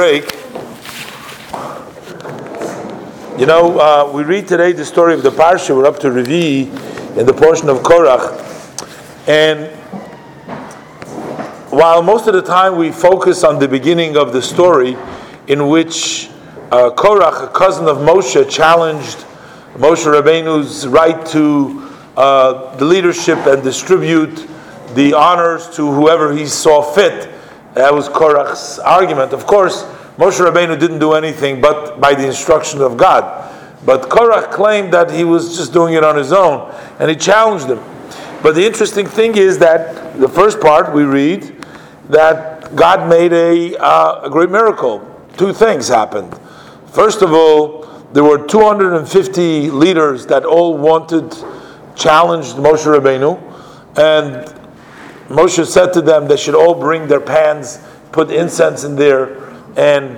break. You know, uh, we read today the story of the Parsha. We're up to Revi in the portion of Korach. And while most of the time we focus on the beginning of the story, in which uh, Korach, a cousin of Moshe, challenged Moshe Rabbeinu's right to uh, the leadership and distribute the honors to whoever he saw fit that was Korach's argument. Of course, Moshe Rabbeinu didn't do anything but by the instruction of God. But Korach claimed that he was just doing it on his own, and he challenged him. But the interesting thing is that the first part we read that God made a, uh, a great miracle. Two things happened. First of all, there were 250 leaders that all wanted, challenged Moshe Rabbeinu, and Moshe said to them they should all bring their pans, put incense in there, and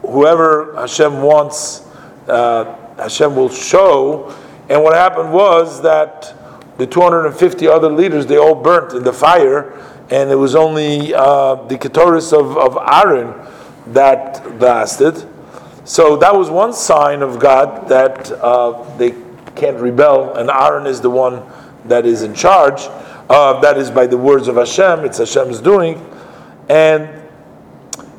whoever Hashem wants, uh, Hashem will show. And what happened was that the 250 other leaders they all burnt in the fire, and it was only uh, the Ketoris of, of Aaron that lasted. So that was one sign of God that uh, they can't rebel, and Aaron is the one that is in charge. Uh, that is by the words of Hashem, it's Hashem's doing. And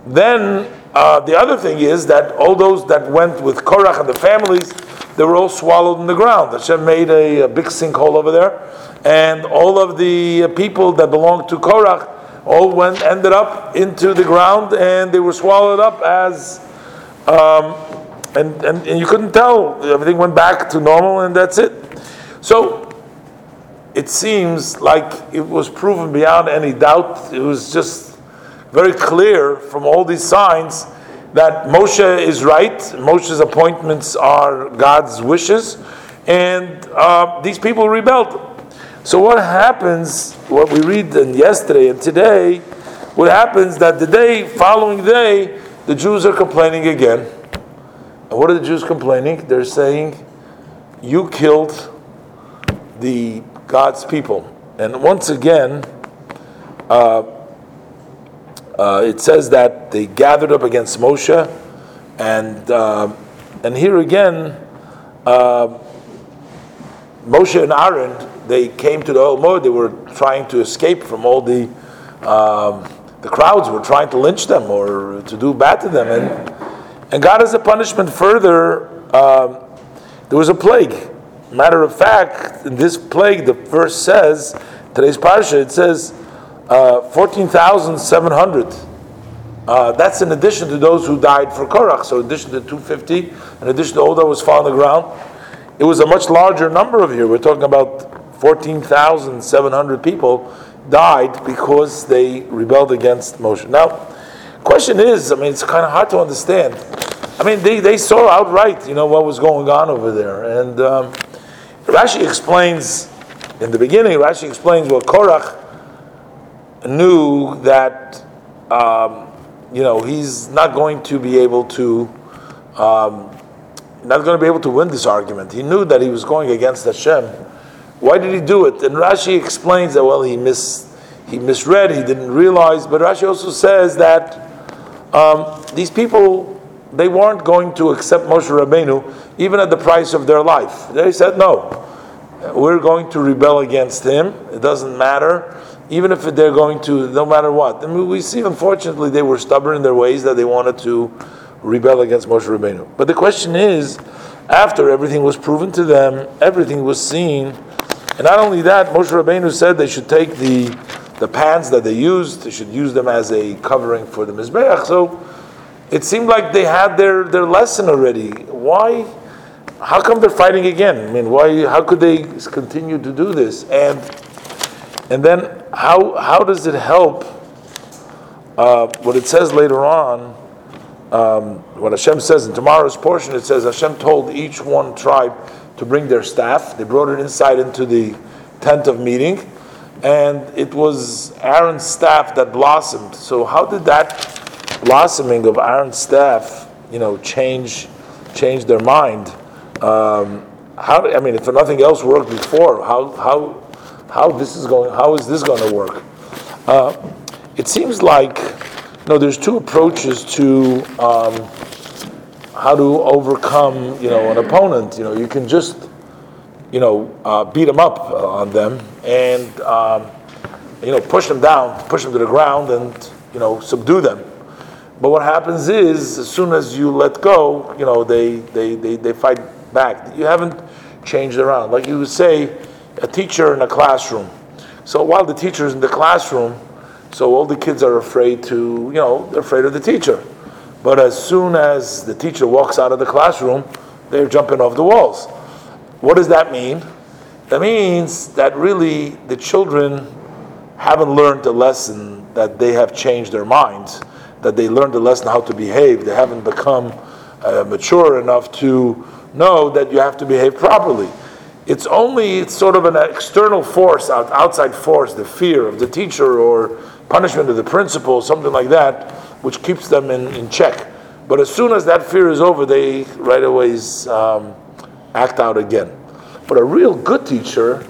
then uh, the other thing is that all those that went with Korach and the families, they were all swallowed in the ground. Hashem made a, a big sinkhole over there, and all of the people that belonged to Korach all went ended up into the ground, and they were swallowed up as, um, and, and and you couldn't tell. Everything went back to normal, and that's it. So it seems like it was proven beyond any doubt. It was just very clear from all these signs that Moshe is right. Moshe's appointments are God's wishes, and uh, these people rebelled. So what happens? What we read in yesterday and today, what happens that the day following day, the Jews are complaining again. And what are the Jews complaining? They're saying, "You killed the God's people. And once again, uh, uh, it says that they gathered up against Moshe, and uh, and here again, uh, Moshe and Aaron they came to the Ohel Moed. They were trying to escape from all the um, the crowds were trying to lynch them or to do bad to them, and and God as a punishment further. Um, there was a plague Matter of fact, in this plague, the verse says, today's parsha, it says uh, 14,700. Uh, that's in addition to those who died for Korach. So, in addition to 250, in addition to all that was found on the ground, it was a much larger number of here. We're talking about 14,700 people died because they rebelled against Moshe. Now, question is, I mean, it's kind of hard to understand. I mean, they, they saw outright, you know, what was going on over there. And um, Rashi explains in the beginning. Rashi explains well, Korach knew that um, you know he's not going to be able to um, not going to be able to win this argument. He knew that he was going against Hashem. Why did he do it? And Rashi explains that well he mis he misread, he didn't realize. But Rashi also says that um, these people they weren't going to accept Moshe Rabbeinu even at the price of their life. They said, no, we're going to rebel against him. It doesn't matter. Even if they're going to, no matter what. I mean, we see, unfortunately, they were stubborn in their ways that they wanted to rebel against Moshe Rabbeinu. But the question is, after everything was proven to them, everything was seen, and not only that, Moshe Rabbeinu said they should take the the pans that they used, they should use them as a covering for the Mizbeach. So it seemed like they had their, their lesson already. Why? How come they're fighting again? I mean, why? How could they continue to do this? And and then how how does it help? Uh, what it says later on, um, what Hashem says in tomorrow's portion, it says Hashem told each one tribe to bring their staff. They brought it inside into the tent of meeting, and it was Aaron's staff that blossomed. So how did that blossoming of Aaron's staff, you know, change change their mind? Um, how? I mean, if nothing else worked before, how how how this is going? How is this going to work? Uh, it seems like you know, there's two approaches to um, how to overcome, you know, an opponent. You know, you can just, you know, uh, beat them up on them and, um, you know, push them down, push them to the ground, and you know, subdue them. But what happens is, as soon as you let go, you know, they they they, they fight back. You haven't changed around. Like you would say, a teacher in a classroom. So while the teacher is in the classroom, so all the kids are afraid to, you know, they're afraid of the teacher. But as soon as the teacher walks out of the classroom, they're jumping off the walls. What does that mean? That means that really the children haven't learned the lesson that they have changed their minds, that they learned the lesson how to behave. They haven't become uh, mature enough to know that you have to behave properly. It's only it's sort of an external force, out, outside force, the fear of the teacher or punishment of the principal, something like that, which keeps them in, in check. But as soon as that fear is over, they right away um, act out again. But a real good teacher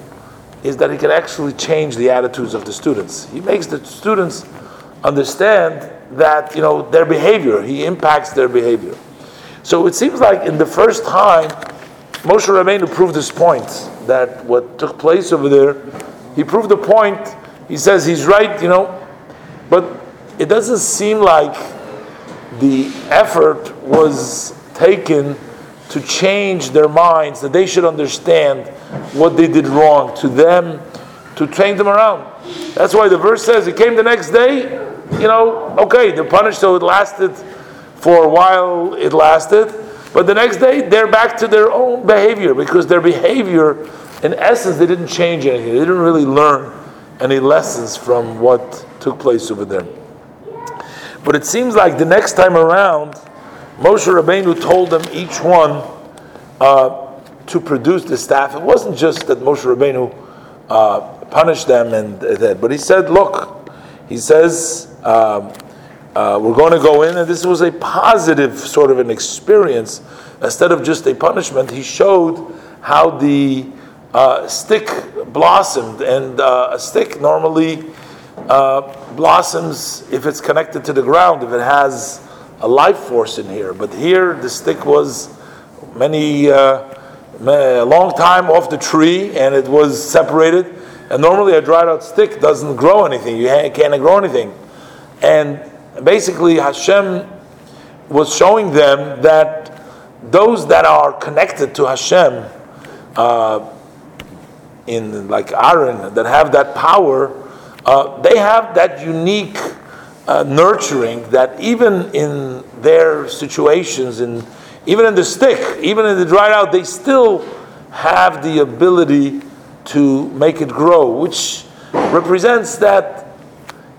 is that he can actually change the attitudes of the students. He makes the students understand that you know their behavior. He impacts their behavior. So it seems like in the first time, Moshe Rabbeinu proved his point that what took place over there, he proved the point. He says he's right, you know, but it doesn't seem like the effort was taken to change their minds, that they should understand what they did wrong to them, to train them around. That's why the verse says, it came the next day, you know, okay, they're punished, so it lasted for a while, it lasted. But the next day, they're back to their own behavior because their behavior, in essence, they didn't change anything. They didn't really learn any lessons from what took place over there. But it seems like the next time around, Moshe Rabbeinu told them each one uh, to produce the staff. It wasn't just that Moshe Rabbeinu uh, punished them and that, but he said, "Look," he says, um, uh, "We're going to go in," and this was a positive sort of an experience instead of just a punishment. He showed how the uh, stick blossomed, and uh, a stick normally uh, blossoms if it's connected to the ground, if it has a life force in here. But here, the stick was many, uh, a long time off the tree and it was separated. And normally, a dried out stick doesn't grow anything, you can't grow anything. And basically, Hashem was showing them that those that are connected to Hashem, uh, in like Aaron, that have that power, uh, they have that unique uh, nurturing that even in their situations, and even in the stick, even in the dried out, they still have the ability to make it grow, which represents that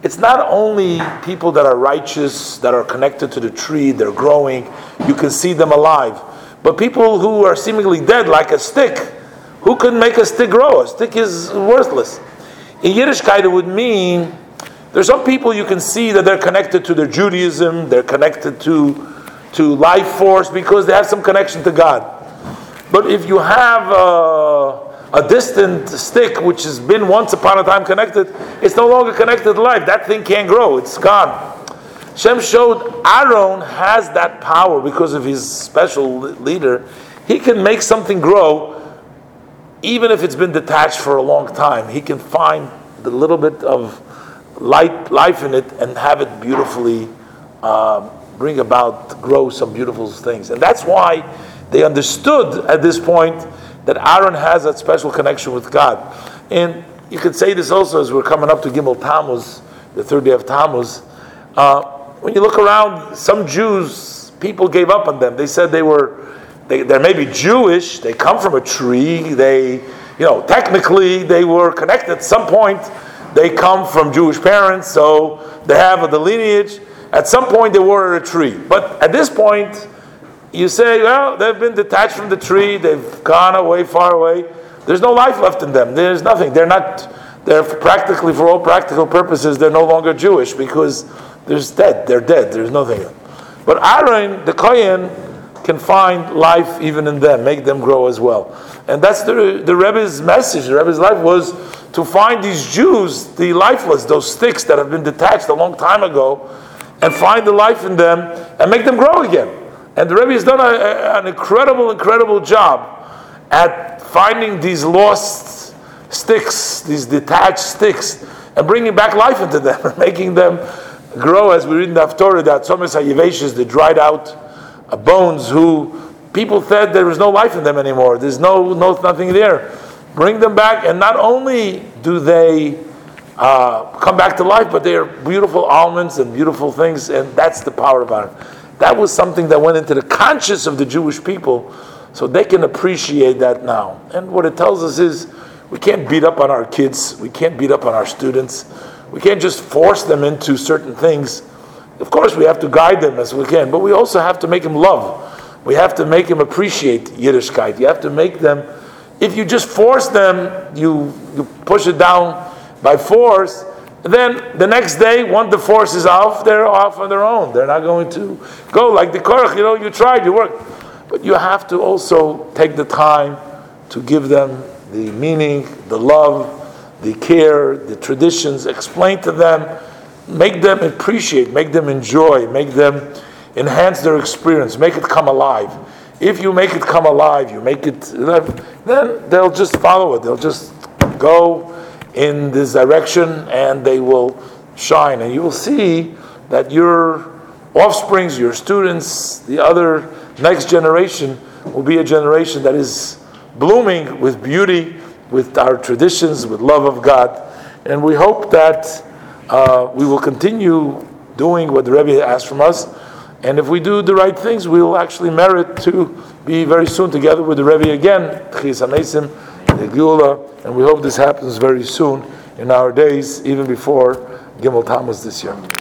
it's not only people that are righteous, that are connected to the tree, they're growing, you can see them alive, but people who are seemingly dead, like a stick, who can make a stick grow? A stick is worthless. In Yiddishkeit, it would mean there's some people you can see that they're connected to their Judaism, they're connected to, to life force because they have some connection to God. But if you have a, a distant stick which has been once upon a time connected, it's no longer connected to life. That thing can't grow, it's gone. Shem showed Aaron has that power because of his special leader. He can make something grow even if it's been detached for a long time. He can find the little bit of light, life in it and have it beautifully uh, bring about, grow some beautiful things. And that's why they understood at this point that Aaron has that special connection with God. And you could say this also as we're coming up to Gimel Tammuz, the third day of Tammuz. Uh, when you look around, some Jews, people gave up on them. They said they were, they, they're maybe Jewish, they come from a tree, they, you know, technically they were connected at some point they come from Jewish parents, so they have the lineage. At some point, they were a tree. But at this point, you say, well, they've been detached from the tree, they've gone away, far away. There's no life left in them. There's nothing. They're not, they're practically, for all practical purposes, they're no longer Jewish because there's dead. They're dead. There's nothing. But Aaron, the Kohen, can find life even in them, make them grow as well. And that's the, the Rebbe's message. The Rebbe's life was to find these Jews, the lifeless, those sticks that have been detached a long time ago, and find the life in them and make them grow again. And the Rebbe has done a, a, an incredible, incredible job at finding these lost sticks, these detached sticks, and bringing back life into them, making them grow, as we read in the Haftorah, that some HaYiveshes, the dried out uh, bones, who people said there was no life in them anymore. There's no, no nothing there. Bring them back, and not only do they uh, come back to life, but they are beautiful almonds and beautiful things, and that's the power of it. That was something that went into the conscience of the Jewish people, so they can appreciate that now. And what it tells us is we can't beat up on our kids, we can't beat up on our students, we can't just force them into certain things. Of course, we have to guide them as we can, but we also have to make them love. We have to make them appreciate Yiddishkeit. You have to make them, if you just force them, you, you push it down by force, then the next day, once the force is off, they're off on their own. They're not going to go like the Korach, you know, you tried, you worked. But you have to also take the time to give them the meaning, the love, the care, the traditions, explain to them, make them appreciate, make them enjoy, make them enhance their experience, make it come alive. If you make it come alive, you make it, then they'll just follow it. They'll just go in this direction and they will shine. And you will see that your offsprings, your students, the other next generation will be a generation that is blooming with beauty, with our traditions, with love of God. And we hope that uh, we will continue doing what the Rebbe asked from us. And if we do the right things, we will actually merit to be very soon together with the Rebbe again, the And we hope this happens very soon in our days, even before Gimel Tammuz this year.